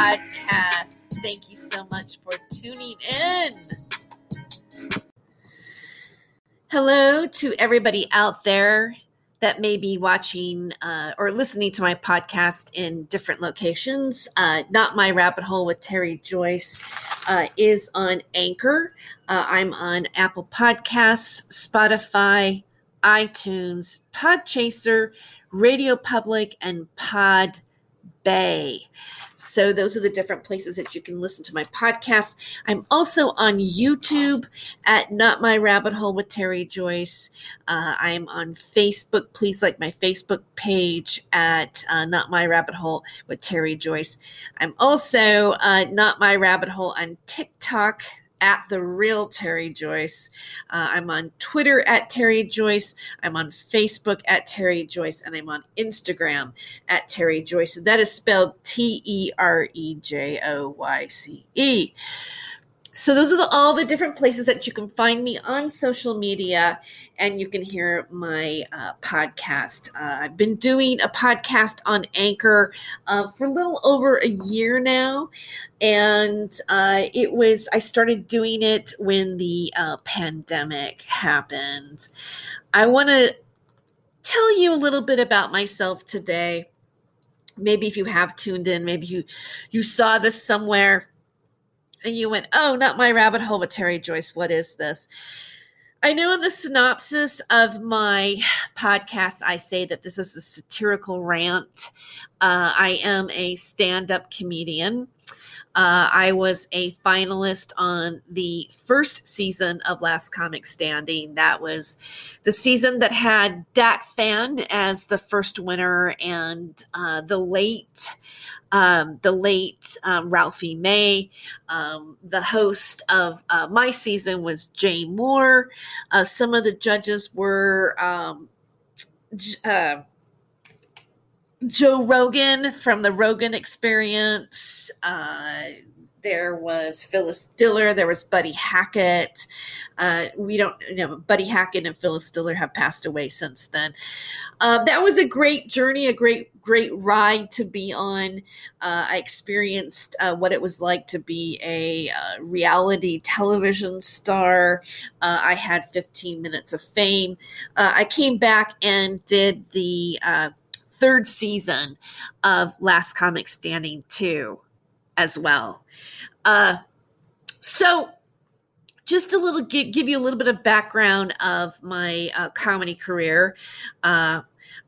podcast. Thank you so much for tuning in. Hello to everybody out there that may be watching uh, or listening to my podcast in different locations. Uh, Not My Rabbit Hole with Terry Joyce uh, is on Anchor. Uh, I'm on Apple Podcasts, Spotify, iTunes, Podchaser, Radio Public, and Pod Bay. So those are the different places that you can listen to my podcast. I'm also on YouTube at Not My Rabbit Hole with Terry Joyce. Uh, I am on Facebook. Please like my Facebook page at uh, Not My Rabbit Hole with Terry Joyce. I'm also uh, Not My Rabbit Hole on TikTok at the real Terry Joyce. Uh, I'm on Twitter at Terry Joyce. I'm on Facebook at Terry Joyce, and I'm on Instagram at Terry Joyce. And that is spelled T E R E J O Y C E. So those are the, all the different places that you can find me on social media, and you can hear my uh, podcast. Uh, I've been doing a podcast on Anchor uh, for a little over a year now, and uh, it was I started doing it when the uh, pandemic happened. I want to tell you a little bit about myself today. Maybe if you have tuned in, maybe you you saw this somewhere and you went, "Oh, not my rabbit hole with Terry Joyce. What is this?" I know in the synopsis of my podcast, I say that this is a satirical rant. Uh, I am a stand up comedian. Uh, I was a finalist on the first season of Last Comic Standing. That was the season that had Dat Phan as the first winner and uh, the late um, the late um, Ralphie May. Um, the host of uh, my season was Jay Mohr. Uh, some of the judges were um, uh, Joe Rogan from the Rogan Experience. Uh, there was Phyllis Diller. There was Buddy Hackett. Uh, we don't, you know, Buddy Hackett and Phyllis Diller have passed away since then. Uh, that was a great journey, a great, great ride to be on. Uh, I experienced uh, what it was like to be a uh, reality television star. Uh, I had 15 minutes of fame. I came back and did the third season of Last Comic Standing 2 as well. Uh, so, just a little give, you a little bit of background of my uh, comedy career.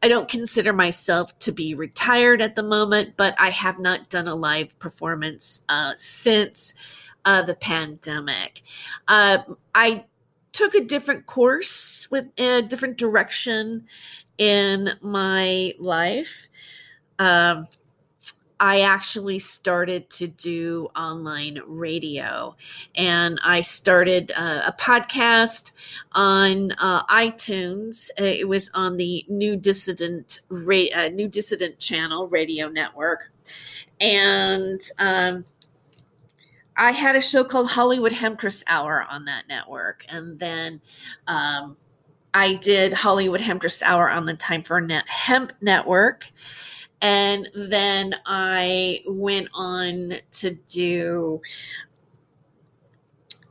I don't consider myself to be retired at the moment, but I have not done a live performance uh, since uh, the pandemic. Uh, I took a different course with a different direction in my life. Um, I actually started to do online radio and I started uh, a podcast on uh, iTunes. Uh, it was on the New Dissident ra- uh, New Dissident channel radio network. And um, I had a show called Hollywood Hemptress Hour on that network. And then um, I did Hollywood Hemptress Hour on the Time for Net Hemp Network and then I went on to do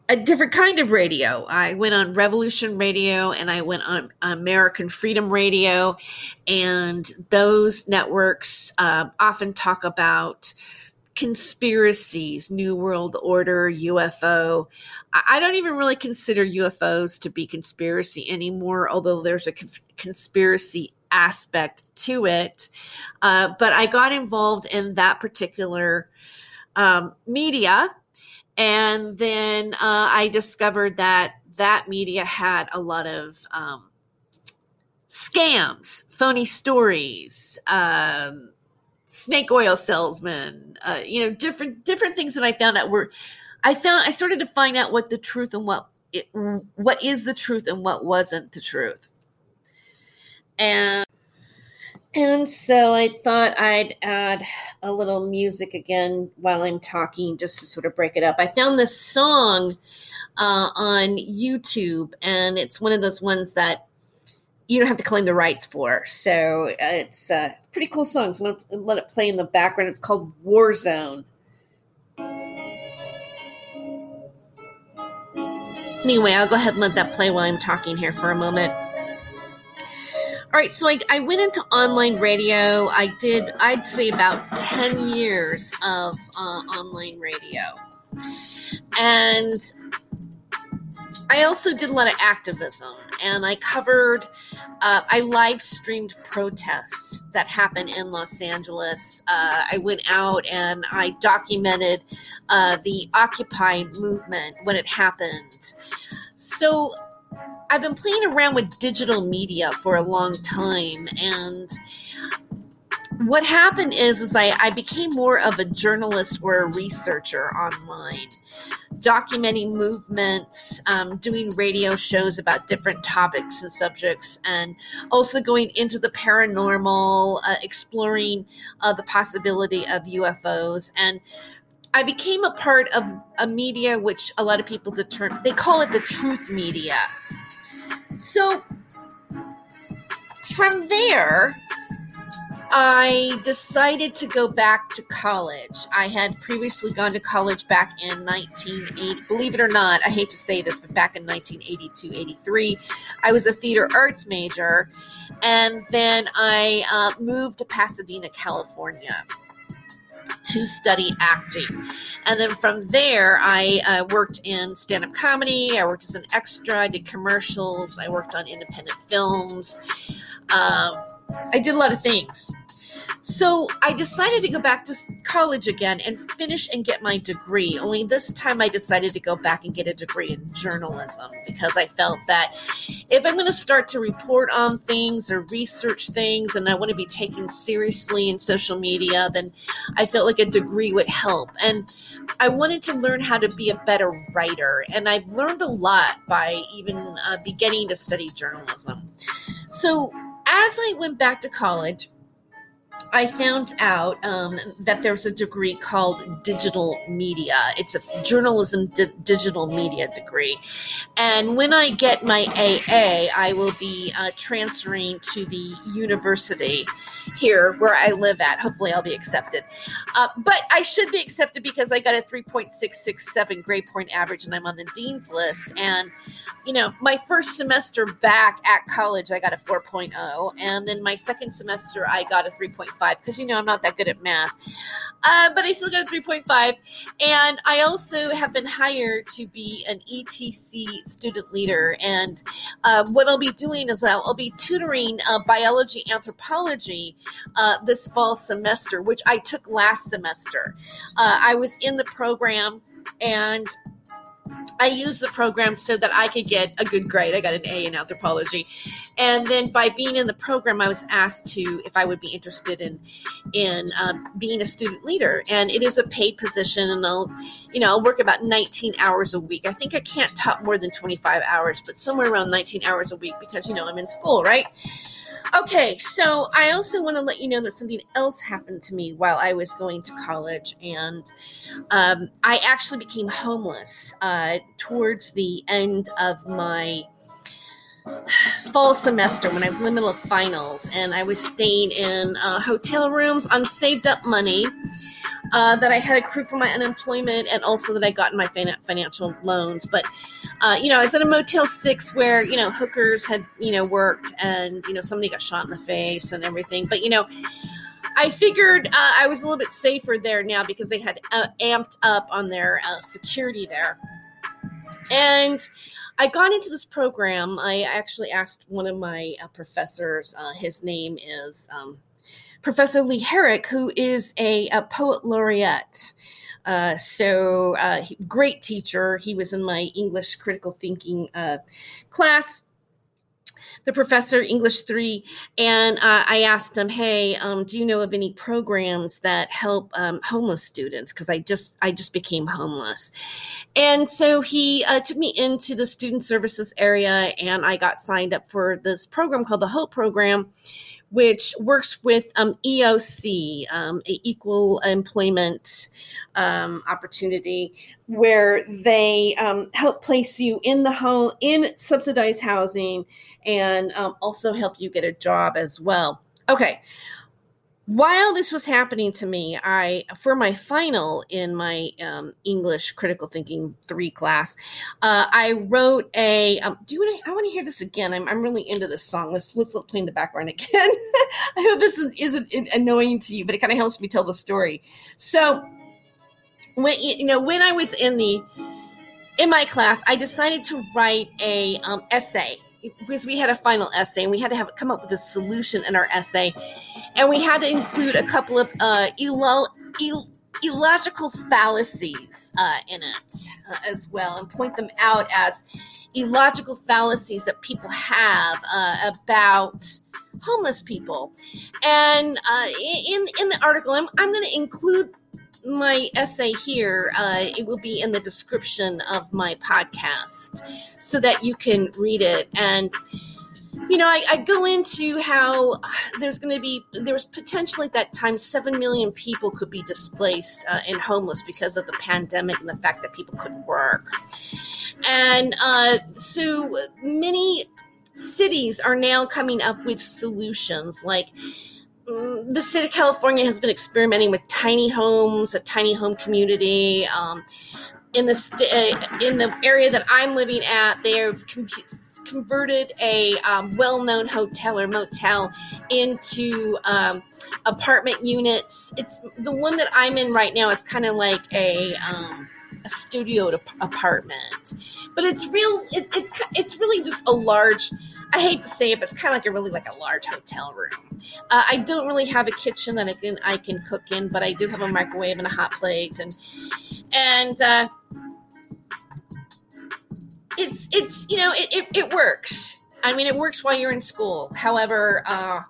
a different kind of radio. I went on Revolution Radio and I went on American Freedom Radio, and those networks uh, often talk about conspiracies, New World Order, UFO. I don't even really consider UFOs to be conspiracy anymore, although there's a conspiracy aspect to it. Uh, but I got involved in that particular um, media. And then uh, I discovered that that media had a lot of um, scams, phony stories, um, snake oil salesmen, uh, you know, different different things that I found out were. I found I started to find out what the truth and what it, what is the truth and what wasn't the truth and and so I thought I'd add a little music again while I'm talking just to sort of break it up. I found this song uh, on YouTube, and it's one of those ones that you don't have to claim the rights for. So uh, it's a pretty cool song. So I'm going to let it play in the background. It's called War Zone. Anyway, I'll go ahead and let that play while I'm talking here for a moment. All right, so I, I went into online radio. I did, I'd say, about 10 years of uh, online radio. And I also did a lot of activism, and I covered, uh, I live streamed protests that happened in Los Angeles. Uh, I went out and I documented uh, the Occupy movement when it happened. So I've been playing around with digital media for a long time, and what happened is, is I, I became more of a journalist or a researcher online documenting movements, um, doing radio shows about different topics and subjects, and also going into the paranormal, uh, exploring uh, the possibility of UFOs. And I became a part of a media which a lot of people determine, they call it the truth media. So from there, I decided to go back to college. I had previously gone to college back in 1980. Believe it or not, I hate to say this, but back in 1982 83, I was a theater arts major. And then I uh, moved to Pasadena, California to study acting. And then from there, I uh, worked in stand up comedy, I worked as an extra, I did commercials, I worked on independent films. Um, I did a lot of things. So I decided to go back to college again and finish and get my degree. Only this time I decided to go back and get a degree in journalism because I felt that if I'm going to start to report on things or research things and I want to be taken seriously in social media, then I felt like a degree would help. And I wanted to learn how to be a better writer. And I've learned a lot by even uh, beginning to study journalism. So as I went back to college, I found out um, that there's a degree called digital media. It's a journalism di- digital media degree. And when I get my AA, I will be uh, transferring to the university here where I live at. Hopefully, I'll be accepted. Uh, but I should be accepted because I got a 3.667 grade point average and I'm on the dean's list. And, you know, my first semester back at college, I got a 4.0. And then my second semester, I got a 3.5 because, you know, I'm not that good at math. Uh, but I still got a 3.5. And I also have been hired to be an ETC student leader. And uh, what I'll be doing is I'll, I'll be tutoring uh, biology anthropology uh, this fall semester, which I took last semester. Uh, I was in the program and I used the program so that I could get a good grade. I got an A in anthropology. And then by being in the program, I was asked to if I would be interested in in um, being a student leader. And it is a paid position, and I'll, you know, I'll work about 19 hours a week. I think I can't top more than 25 hours, but somewhere around 19 hours a week because you know I'm in school, right? Okay, so I also want to let you know that something else happened to me while I was going to college, and um, I actually became homeless uh, towards the end of my fall semester when I was in the middle of finals, and I was staying in uh, hotel rooms on saved up money. Uh, that I had accrued for my unemployment and also that I got in my financial loans. But uh, you know, I was at a Motel Six where you know hookers had you know worked, and you know somebody got shot in the face and everything. But you know, I figured uh, I was a little bit safer there now because they had uh, amped up on their uh, security there, and. I got into this program. I actually asked one of my uh, professors. His name is um, Professor Lee Herrick, who is a, a poet laureate. Uh, so, uh, he, great teacher. He was in my English critical thinking uh, class. The professor, English three, and uh, I asked him, "Hey, um, do you know of any programs that help um, homeless students? Because I just I just became homeless." And so he uh, took me into the student services area, and I got signed up for this program called the Hope Program which works with um, EOC, um, equal employment um, opportunity, where they um, help place you in the home in subsidized housing and um, also help you get a job as well. Okay. While this was happening to me, I for my final in my um, English critical thinking three class, uh, I wrote a. Um, do you want to? I want to hear this again. I'm, I'm really into this song. Let's let's play in the background again. I hope this is, isn't annoying to you, but it kind of helps me tell the story. So when you know when I was in the in my class, I decided to write a um, essay because we had a final essay and we had to have come up with a solution in our essay and we had to include a couple of uh, Ill- Ill- illogical fallacies uh, in it uh, as well and point them out as illogical fallacies that people have uh, about homeless people. And uh, in in the article i'm, I'm going to include my essay here uh, it will be in the description of my podcast so that you can read it. And you know I, I go into how there's going to be there was potentially at that time 7 million people could be displaced uh, and homeless because of the pandemic and the fact that people couldn't work. And uh, so many cities are now coming up with solutions like the state of California has been experimenting with tiny homes, a tiny home community. Um, in the st- uh, in the area that I'm living at, they've com- converted a um, well-known hotel or motel into um, apartment units. It's the one that I'm in right now. It's kind of like a um, a studio apartment, but it's real. It, it's it's really just a large. I hate to say it, but it's kind of like a really like a large hotel room. Uh, I don't really have a kitchen that I can I can cook in, but I do have a microwave and a hot plate and and uh, it's it's you know it, it, it, works. I mean, it works while you're in school. However, uh,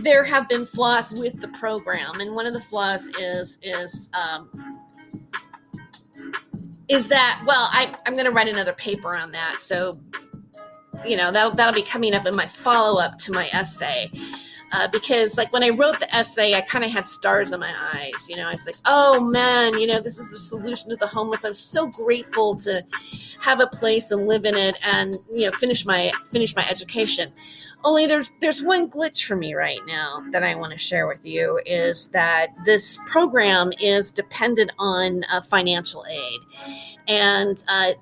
there have been flaws with the program, and one of the flaws is is um, is that well, I I'm going to write another paper on that, so you know that'll that'll be coming up in my follow up to my essay uh, because like when I wrote the essay, I kind of had stars in my eyes. You know, I was like, oh man, you know, this is the solution to the homeless. I'm so grateful to have a place and live in it, and you know, finish my finish my education. Only there's there's one glitch for me right now that I want to share with you is that this program is dependent on uh, financial aid, and uh,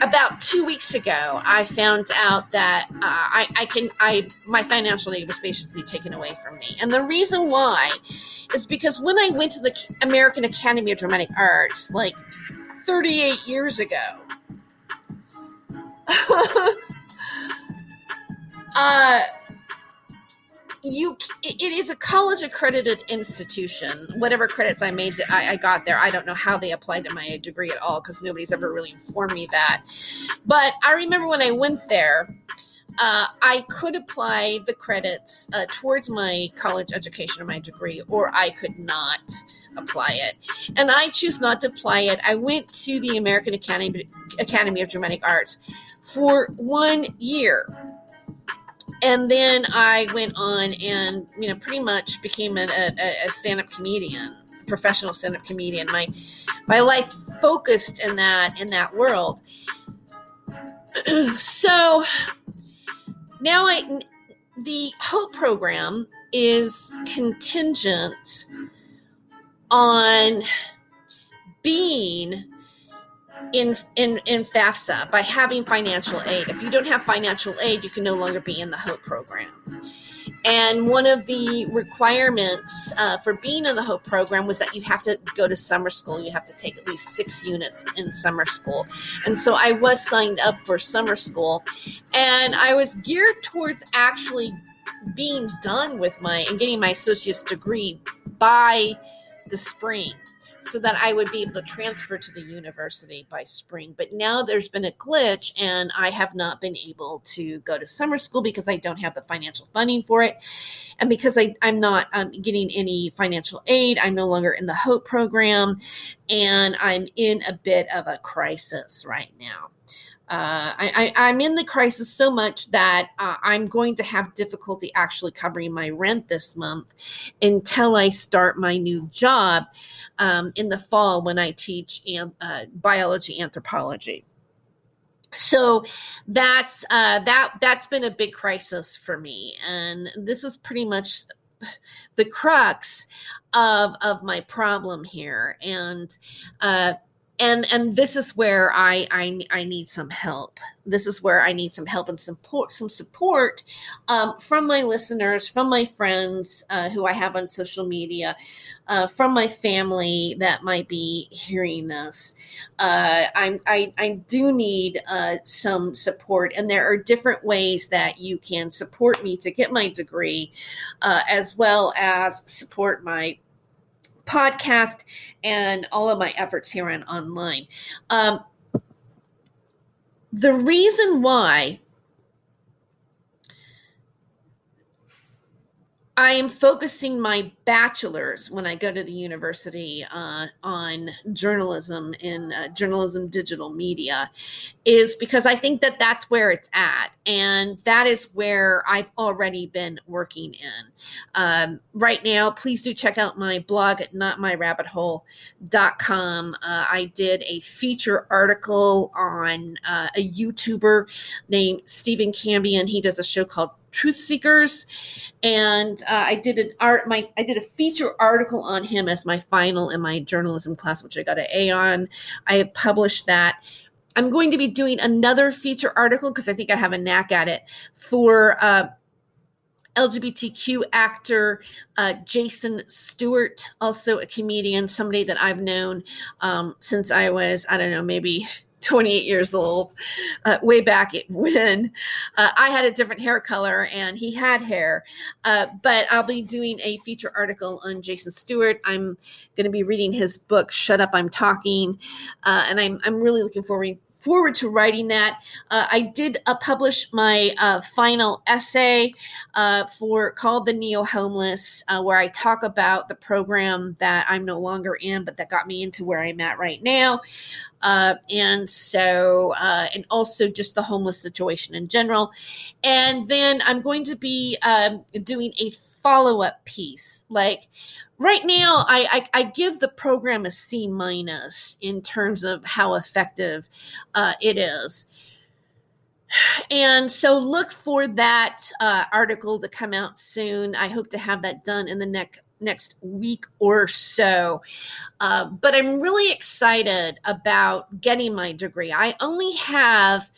about two weeks ago, I found out that uh, I, I can I my financial aid was basically taken away from me, and the reason why is because when I went to the American Academy of Dramatic Arts like 38 years ago, uh, you it is a college accredited institution. Whatever credits i made I, I, got there. I don't know how they applied to my degree at all because nobody's ever really informed me that. But i remember when i went there uh, i could apply the credits uh, towards my college education or my degree or i could not apply it. And i choose not to apply it. I went to the american academy academy of dramatic arts for one year and then I went on and you know pretty much became a, a, a stand-up comedian, professional stand-up comedian. My my life focused in that in that world. so now I the Hope program is contingent on being in in in FAFSA by having financial aid. If you don't have financial aid, you can no longer be in the Hope program. And one of the requirements uh, for being in the Hope program was that you have to go to summer school. You have to take at least six units in summer school. And so I was signed up for summer school, and I was geared towards actually being done with my and getting my associate's degree by the spring so that I would be able to transfer to the university by spring. But now there's been a glitch, and I have not been able to go to summer school because I don't have the financial funding for it. And because I, am not um, getting any financial aid, I'm no longer in the HOPE program, and I'm in a bit of a crisis right now. Uh, I, am in the crisis so much that uh, I'm going to have difficulty actually covering my rent this month until I start my new job um, in the fall when I teach an, uh, biology anthropology. so that's uh, that that's been a big crisis for me and this is pretty much the crux of of my problem here and uh and and this is where I, I I need some help. This is where I need some help and support, some support um, from my listeners, from my friends uh, who I have on social media, uh, from my family that might be hearing this. Uh, I, I I do need uh, some support, and there are different ways that you can support me to get my degree, uh, as well as support my podcast and all of my efforts here and online. Um, the reason why I am focusing my bachelor's when I go to the university uh, on journalism in uh, journalism digital media is because I think that that's where it's at. And that is where I've already been working in. Um, right now, please do check out my blog at notmyrabbithole.com. Uh, I did a feature article on uh, a YouTuber named Stephen Cambion. He does a show called Truth Seekers, and uh, I did an art. My I did a feature article on him as my final in my journalism class, which I got an A on. I published that. I'm going to be doing another feature article because I think I have a knack at it for uh, LGBTQ actor uh, Jason Stuart, also a comedian, somebody that I've known um, since I was, I don't know, maybe 28 years old, uh, way back when uh, I had a different hair color and he had hair. Uh, but I'll be doing a feature article on Jason Stuart. I'm going to be reading his book, Shut Up, I'm Talking. Uh, and I'm, I'm really looking forward forward to writing that. Uh, I did uh, publish my uh, final essay uh, for called "The Neo Homeless," uh, where I talk about the program that I'm no longer in, but that got me into where I'm at right now. Uh, and so, and also just the homeless situation in general. And then I'm going to be um, doing a follow up piece, like right now I, I, I give the program a c minus in terms of how effective uh, it is. And so look for that uh, article to come out soon. I hope to have that done in the next next week or so. Uh, but i'm really excited about getting my degree. I only have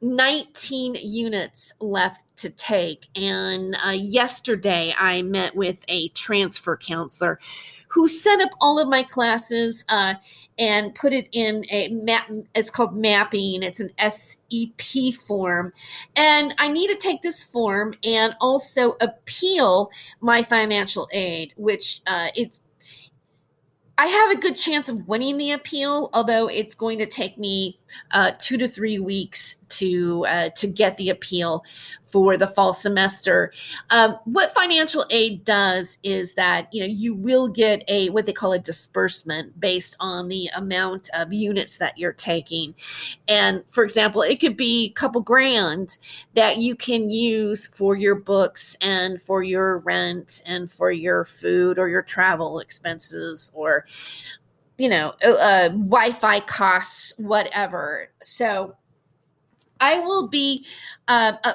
19 units left to take. And uh, yesterday I met with a transfer counselor who set up all of my classes uh, and put it in a map. It's called mapping. It's an SEP form. And I need to take this form and also appeal my financial aid, which uh, it's I have a good chance of winning the appeal, although it's going to take me uh, two to three weeks to uh, to get the appeal for the fall semester. Um, what financial aid does is that you know you will get a what they call a disbursement based on the amount of units that you're taking, and for example, it could be a couple grand that you can use for your books and for your rent and for your food or your travel expenses or you know uh, uh Wi-Fi costs, whatever. So. I will be uh, uh,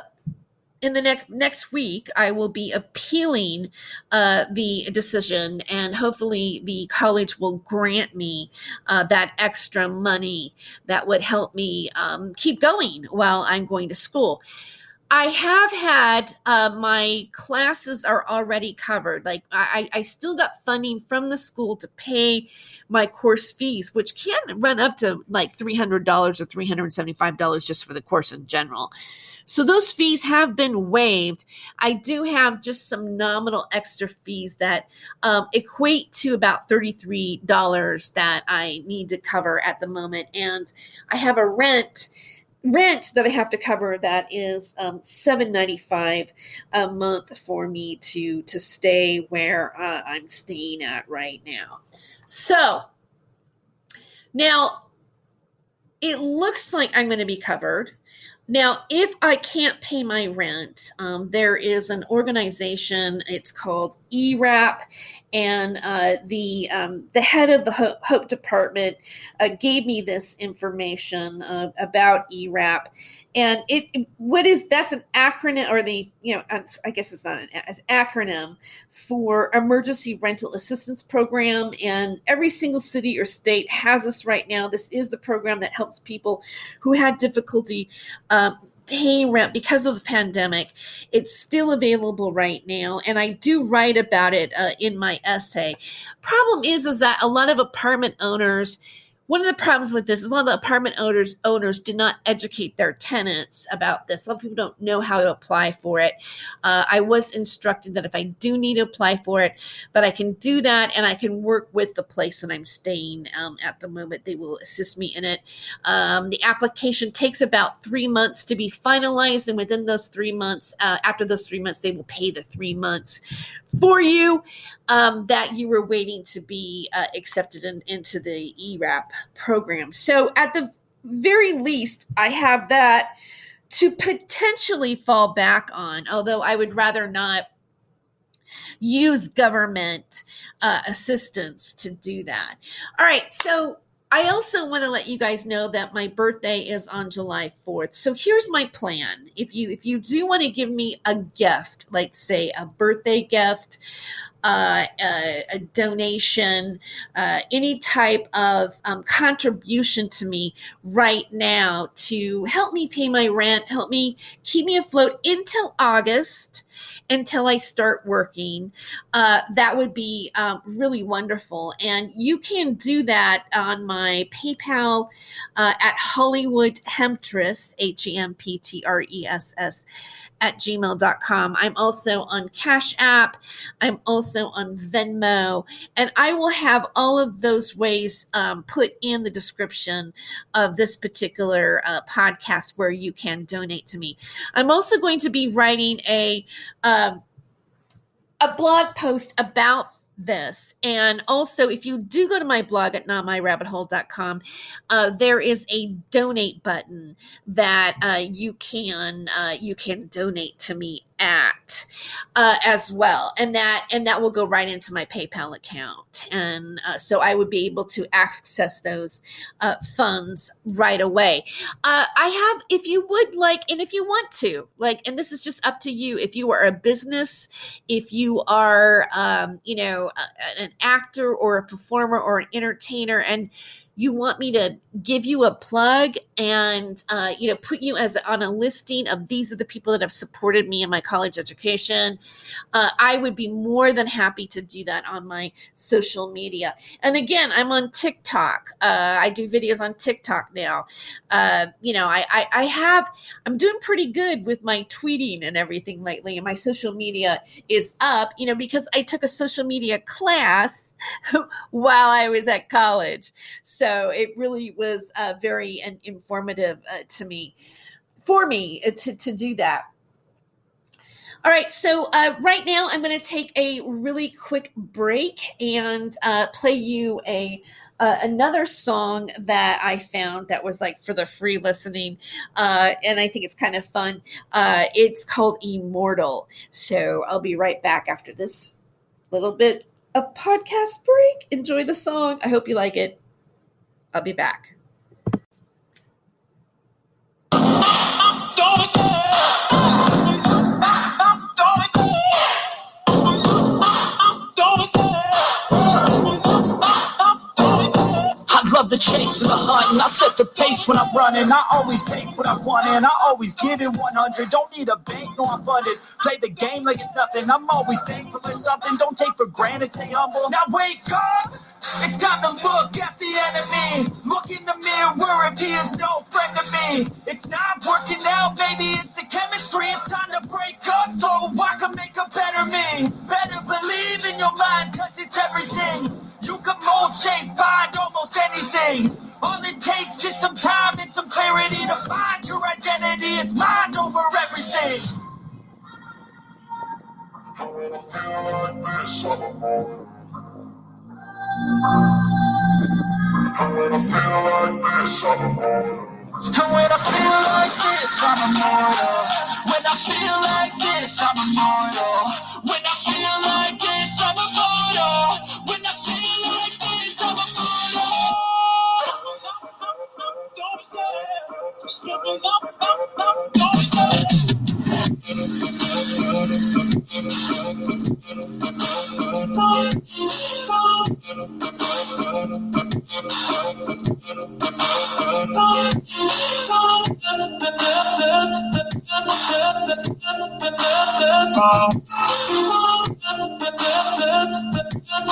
in the next next week i will be appealing uh, the decision and hopefully the college will grant me uh, that extra money that would help me um, keep going while i'm going to school I have had uh, my classes are already covered. Like I, I still got funding from the school to pay my course fees, which can run up to like three hundred dollars or three hundred and seventy five dollars just for the course in general. So those fees have been waived. I do have just some nominal extra fees that um, equate to about $33 that I need to cover at the moment. And I have a rent rent that I have to cover that is um, seven ninety five a month for me to to stay where uh, I'm staying at right now. So now it looks like I'm going to be covered. Now, if I can't pay my rent, um, there is an organization. It's called ERAP, and uh, the um, the head of the Hope, Hope Department uh, gave me this information uh, about ERAP, and it what is that's an acronym or the you know I guess it's not an, an acronym for Emergency Rental Assistance Program, and every single city or state has this right now. This is the program that helps people who had difficulty. Um, paying rent because of the pandemic. It's still available right now, and I do write about it uh, in my essay. Problem is, is that a lot of apartment owners one of the problems with this is a lot of the apartment owners owners do not educate their tenants about this. A lot of people don't know how to apply for it. Uh, I was instructed that if I do need to apply for it, that I can do that and I can work with the place that I'm staying um, at the moment. They will assist me in it. Um, the application takes about three months to be finalized, and within those three months, uh, after those three months, they will pay the three months for you um, that you were waiting to be uh, accepted in, into the ERAP program. So, at the very least, I have that to potentially fall back on, although I would rather not use government uh, assistance to do that. All right, so I also want to let you guys know that my birthday is on July 4th. So here's my plan. If you if you do want to give me a gift, like say a birthday gift, uh, a, a, donation, uh, any type of um, contribution to me right now to help me pay my rent, help me keep me afloat until August until I start working, uh, that would be um, really wonderful. And you can do that on my PayPal uh, at Hollywood Hemptress, H E M P T R E S S at gmail.com. I'm also on Cash App. I'm also on Venmo. And I will have all of those ways um, put in the description of this particular uh, podcast where you can donate to me. I'm also going to be writing a, um, a blog post about this. And also, if you do go to my blog at notmyrabbithole.com, uh, there is a donate button that uh, you can uh, you can donate to me at uh, as well. And that and that will go right into my paypal account. And uh, so i would be able to access those uh, funds right away. Uh, i have if you would like and if you want to like and this is just up to you. If you are a business if you are um, you know a, an actor or a performer or an entertainer and you want me to give you a plug and uh, you know put you as on a listing of these are the people that have supported me in my college education uh, i would be more than happy to do that on my social media. And again i'm on tiktok uh, i do videos on tiktok now. Uh, you know I, I, I have i'm doing pretty good with my tweeting and everything lately and my social media is up you know because i took a social media class while I was at college. So it really was uh, very uh, informative uh, to me, for me uh, to, to do that. All right, so uh, right now I'm going to take a really quick break and uh, play you a uh, another song that I found that was like for the free listening, uh, and I think it's kind of fun. Uh, it's called Immortal. So I'll be right back after this little bit a podcast break. Enjoy the song. I hope you like it. I'll be back. Love the chase and the hunt, and I set the pace when I'm running. I always take what I want, and I always give it 100. Don't need a bank, no, I'm funded. Play the game like it's nothing. I'm always thankful for something. Don't take for granted, stay humble. Now wake up! It's time to look at the enemy. Look in the mirror if he is no friend to me. It's not working out, maybe it's the chemistry. It's time to break up so I can make a better me. Better believe in your mind, cause it's everything. You can mold, shape, find almost anything. All it takes is some time and some clarity to find your identity. It's mind over everything. I feel like this. And when I feel like this, I'm immortal. And when I feel like this, I'm immortal. When I feel like this, I'm immortal. When I feel like this, I'm immortal. Oh. I'm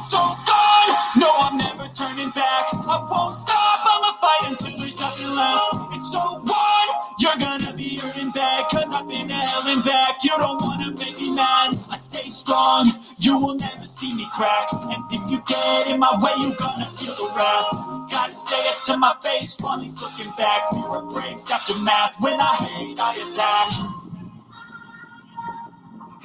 so gone. No, I'm never turning back. I won't stop. I'ma fight until there's nothing left. It's so what? You're gonna be hurting bad. Cause I've been to back. You don't wanna make me mad. I stay strong. You will never see me crack. And if you get in my way, you gonna feel the wrath. Gotta say it to my face while he's looking back. Mirror breaks after math. When I hate, I attack.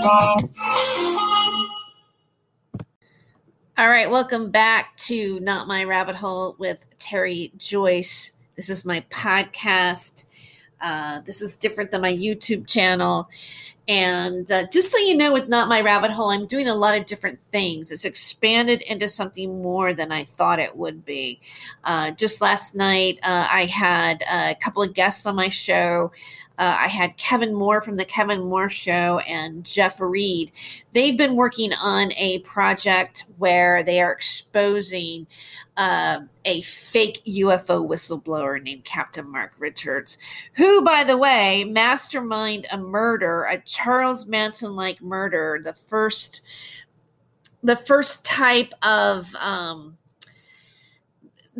Bye. All right, welcome back to Not My Rabbit Hole with Terry Joyce. This is my podcast. Uh, this is different than my YouTube channel. And uh, just so you know, with Not My Rabbit Hole, I'm doing a lot of different things. It's expanded into something more than I thought it would be. Uh, just last night, uh, I had a couple of guests on my show. Uh, I had Kevin Moore from the Kevin Moore Show and Jeff Reed. They've been working on a project where they are exposing uh, a fake UFO whistleblower named Captain Mark Richards, who, by the way, mastermind a murder, a Charles Manson like murder, the first, the first type of. Um,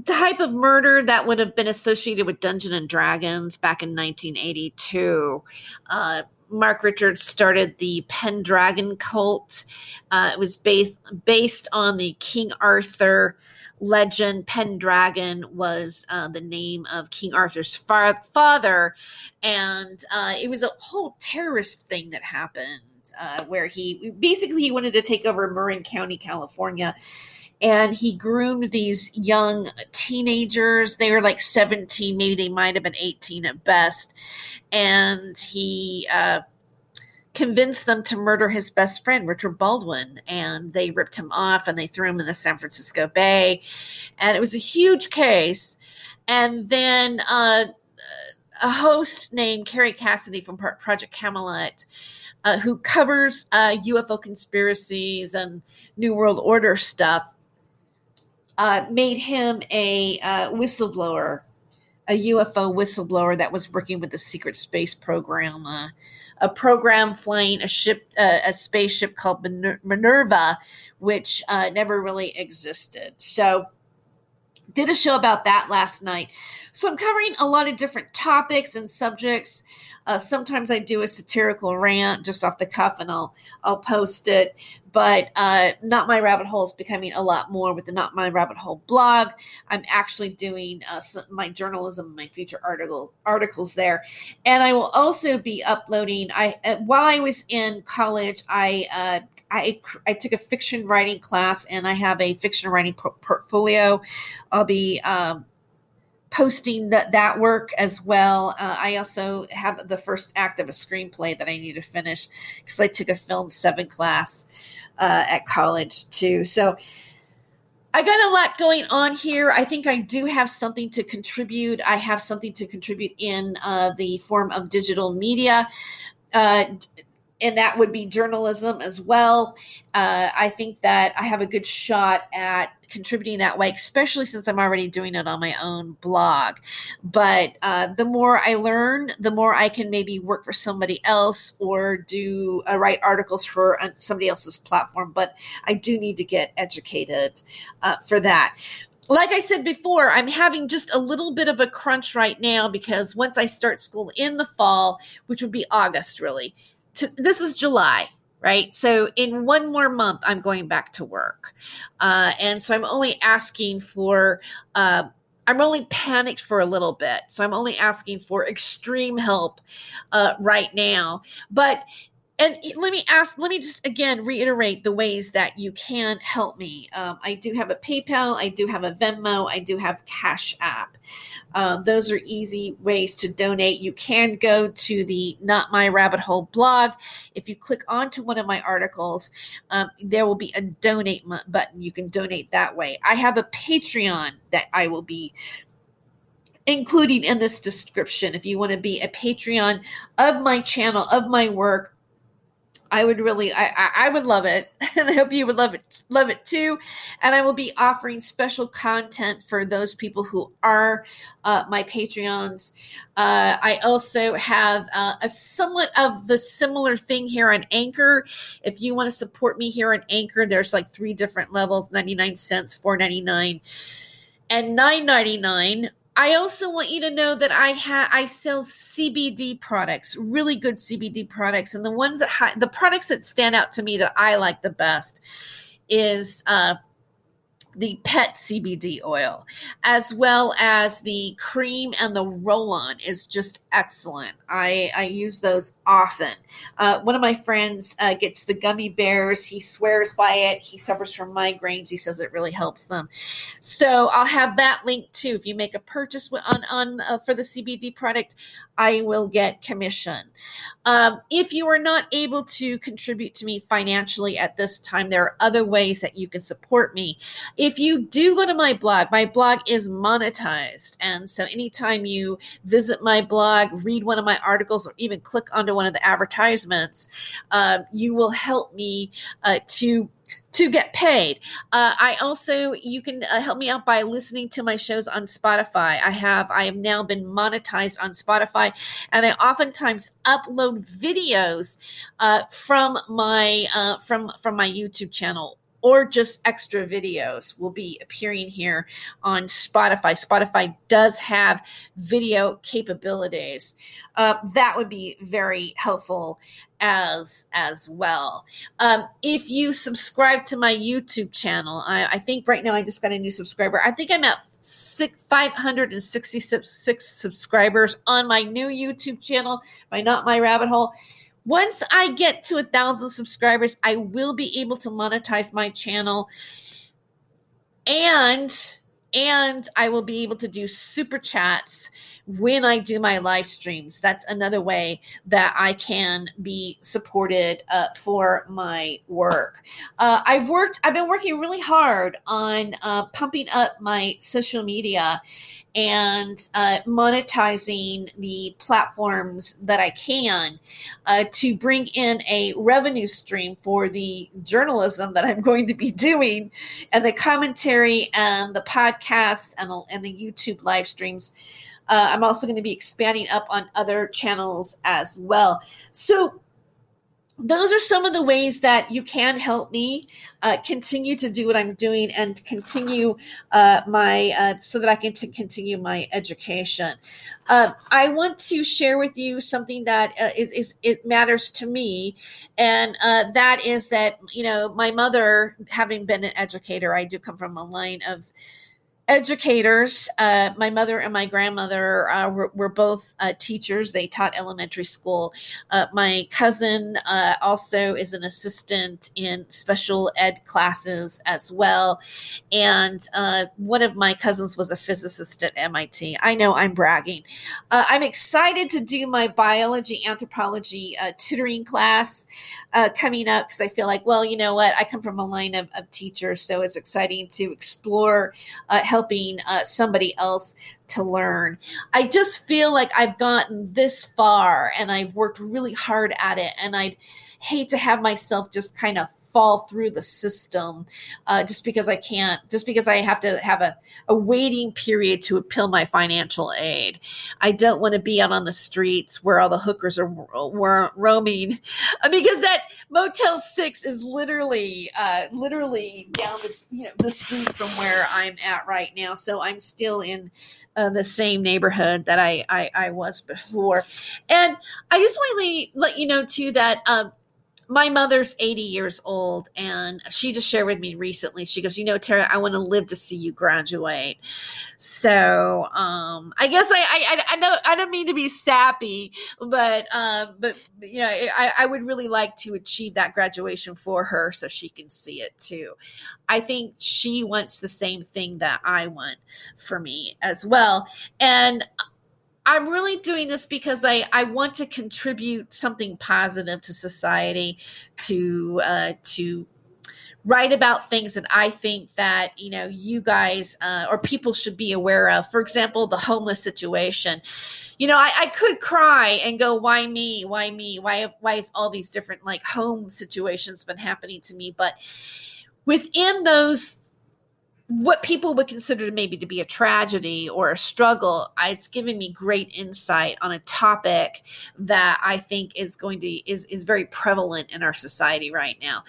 type of murder that would have been associated with Dungeon and Dragons back in 1982. Uh, Mark Richards started the Pendragon cult. Uh, it was based based on the King Arthur legend. Pendragon was uh, the name of King Arthur's fa- father, and uh, it was a whole terrorist thing that happened. Uh, where he basically he wanted to take over Marin County, California, and he groomed these young teenagers. They were like 17, maybe they might have been 18 at best. And he uh, convinced them to murder his best friend, Richard Baldwin. And they ripped him off and they threw him in the San Francisco Bay. And it was a huge case. And then uh, a host named Kerry Cassidy from Project Camelot. Uh, who covers uh, UFO conspiracies and New World Order stuff, uh, made him a uh, whistleblower, a UFO whistleblower that was working with the secret space program, uh, a program flying a ship, uh, a spaceship called Minerva, which uh, never really existed. So, did a show about that last night. So, I'm covering a lot of different topics and subjects. Uh, sometimes I do a satirical rant just off the cuff, and I'll I'll post it. But uh, not my rabbit hole is becoming a lot more with the not my rabbit hole blog. I'm actually doing uh, some, my journalism, my future article articles there, and I will also be uploading. I uh, while I was in college, I uh, I, I took a fiction writing class and I have a fiction writing por- portfolio. I'll be um, posting that that work as well. Uh, I also have the first act of a screenplay that I need to finish because I took a film seven class uh, at college too. So I got a lot going on here. I think I do have something to contribute. I have something to contribute in uh, the form of digital media. And that would be journalism as well. Uh, I think that I have a good shot at contributing that way, especially since I'm already doing it on my own blog. But uh, the more I learn, the more I can maybe work for somebody else or do uh, write articles for uh, somebody else's platform. But I do need to get educated uh, for that like I said before, I'm having just a little bit of a crunch right now because once I start school in the fall, which would be August really, to, this is July, right? So in one more month, I'm going back to work. Uh, and so I'm only asking for, uh, I'm only panicked for a little bit. So I'm only asking for extreme help uh, right now. But and let me ask let me just again reiterate the ways that you can help me. Um, i do have a paypal i do have a venmo i do have cash app. Um, those are easy ways to donate. You can go to the not my rabbit hole blog. If you click onto one of my articles um, there will be a donate button. You can donate that way. I have a patreon that i will be including in this description. If you want to be a patreon of my channel of my work I would really, I, I would love it, and I hope you would love it, love it too. And I will be offering special content for those people who are uh, my Patreons. Uh, I also have uh, a somewhat of the similar thing here on Anchor. If you want to support me here on Anchor, there's like three different levels: ninety nine cents, four ninety nine, and nine ninety nine. I also want you to know that I have I sell CBD products, really good CBD products, and the ones that ha- the products that stand out to me that I like the best is uh, the pet CBD oil, as well as the cream and the roll on is just excellent. I, I use those often. Uh, one of my friends uh, gets the gummy bears. He swears by it. He suffers from migraines. He says it really helps them. So I'll have that link too. If you make a purchase on, on uh, for the CBD product, I will get commission. Um, if you are not able to contribute to me financially at this time, there are other ways that you can support me. If you do go to my blog, my blog is monetized. And so anytime you visit my blog, read one of my articles, or even click onto one of the advertisements, um, you will help me uh, to to get paid. Uh, I also you can uh, help me out by listening to my shows on Spotify. I have I have now been monetized on Spotify, and I oftentimes upload videos uh, from my uh, from from my YouTube channel or just extra videos will be appearing here on Spotify. Spotify does have video capabilities. Uh, that would be very helpful as as well. Um, if you subscribe to my YouTube channel, I, I think right now I just got a new subscriber. I think I'm at six, 566 subscribers on my new YouTube channel, my Not My Rabbit Hole. Once I get to a thousand subscribers, I will be able to monetize my channel and and I will be able to do super chats when I do my live streams. That's another way that I can be supported uh, for my work. Uh, I've worked, I've been working really hard on uh, pumping up my social media and uh, monetizing the platforms that I can uh, to bring in a revenue stream for the journalism that I'm going to be doing and the commentary and the podcasts and and the YouTube live streams. Uh, I'm also going to be expanding up on other channels as well. So, those are some of the ways that you can help me uh, continue to do what I'm doing and continue uh, my uh, so that I can t- continue my education. Uh, I want to share with you something that uh, is, is it matters to me, and uh, that is that you know my mother, having been an educator, I do come from a line of educators. Uh, my mother and my grandmother uh, were, were, both uh, teachers. They taught elementary school. Uh, my cousin uh, also is an assistant in special ed classes as well. And uh, one of my cousins was a physicist at MIT. I know I'm bragging. I'm excited to do my biology anthropology tutoring class coming up because I feel like, well, you know what? I come from a line of, of teachers, so it's exciting to explore helping uh, somebody else to learn. I just feel like I've gotten this far and I've worked really hard at it, and I'd hate to have myself just kind of fall through the system uh, just because I can't, just because I have to have a, a waiting period to appeal my financial aid. I don't want to be out on the streets where all the hookers are were roaming because that Motel 6 is literally, uh, literally down the, you know, the street from where I'm at right now. So I'm still in uh, the same neighborhood that I, I, I was before. And I just want to let you know too that um, my mother's 80 years old and she just shared with me recently. She goes you know tara i want to live to see you graduate. So um i guess i i, I know i don't mean to be sappy but um but you know I, I would really like to achieve that graduation for her so she can see it too. I think she wants the same thing that i want for me as well. And I'm really doing this because I, I want to contribute something positive to society, to uh, to write about things that I think that you know you guys uh, or people should be aware of. For example, the homeless situation. You know, I, I could cry and go, "Why me? Why me? Why why is all these different like home situations been happening to me?" But within those what people would consider maybe to be a tragedy or a struggle it's given me great insight on a topic that i think is going to is is very prevalent in our society right now.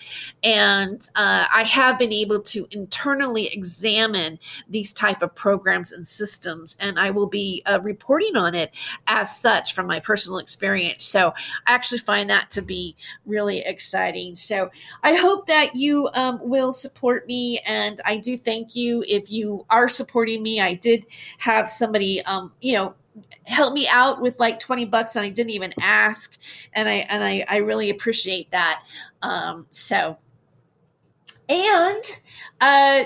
And uh, i have been able to internally examine these type of programs and systems and i will be uh, reporting on it as such from my personal experience. So i actually find that to be really exciting. So i hope that you um, will support me and i do thank thank you if you are supporting me. I did have somebody, um, you know, help me out with like 20 bucks and I didn't even ask. And I, and I, I really appreciate that. Um, so, and, uh,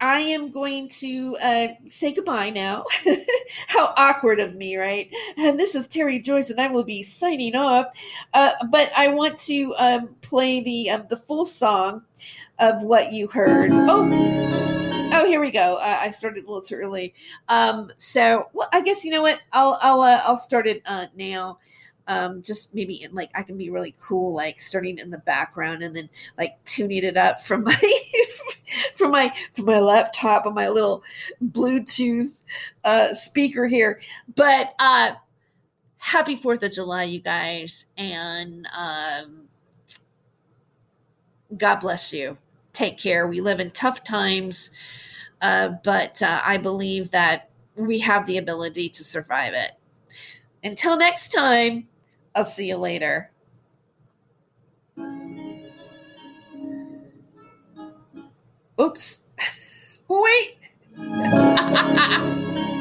I am going to uh, say goodbye now. How awkward of me, right? And this is Terry Joyce, and I will be signing off. Uh, but I want to um, play the um, the full song of what you heard. Oh. Oh, here we go. Uh, I started a little too early. Um, so, well, I guess you know what? I'll I'll uh, I'll start it uh, now. Um, just maybe in, like I can be really cool, like starting in the background and then like tuning it up from my from my from my laptop on my little Bluetooth uh, speaker here. But uh, happy Fourth of July, you guys, and um, God bless you take care. We live in tough times, uh, but uh, I believe that we have the ability to survive it. Until next time, I'll see you later. Oops. Wait.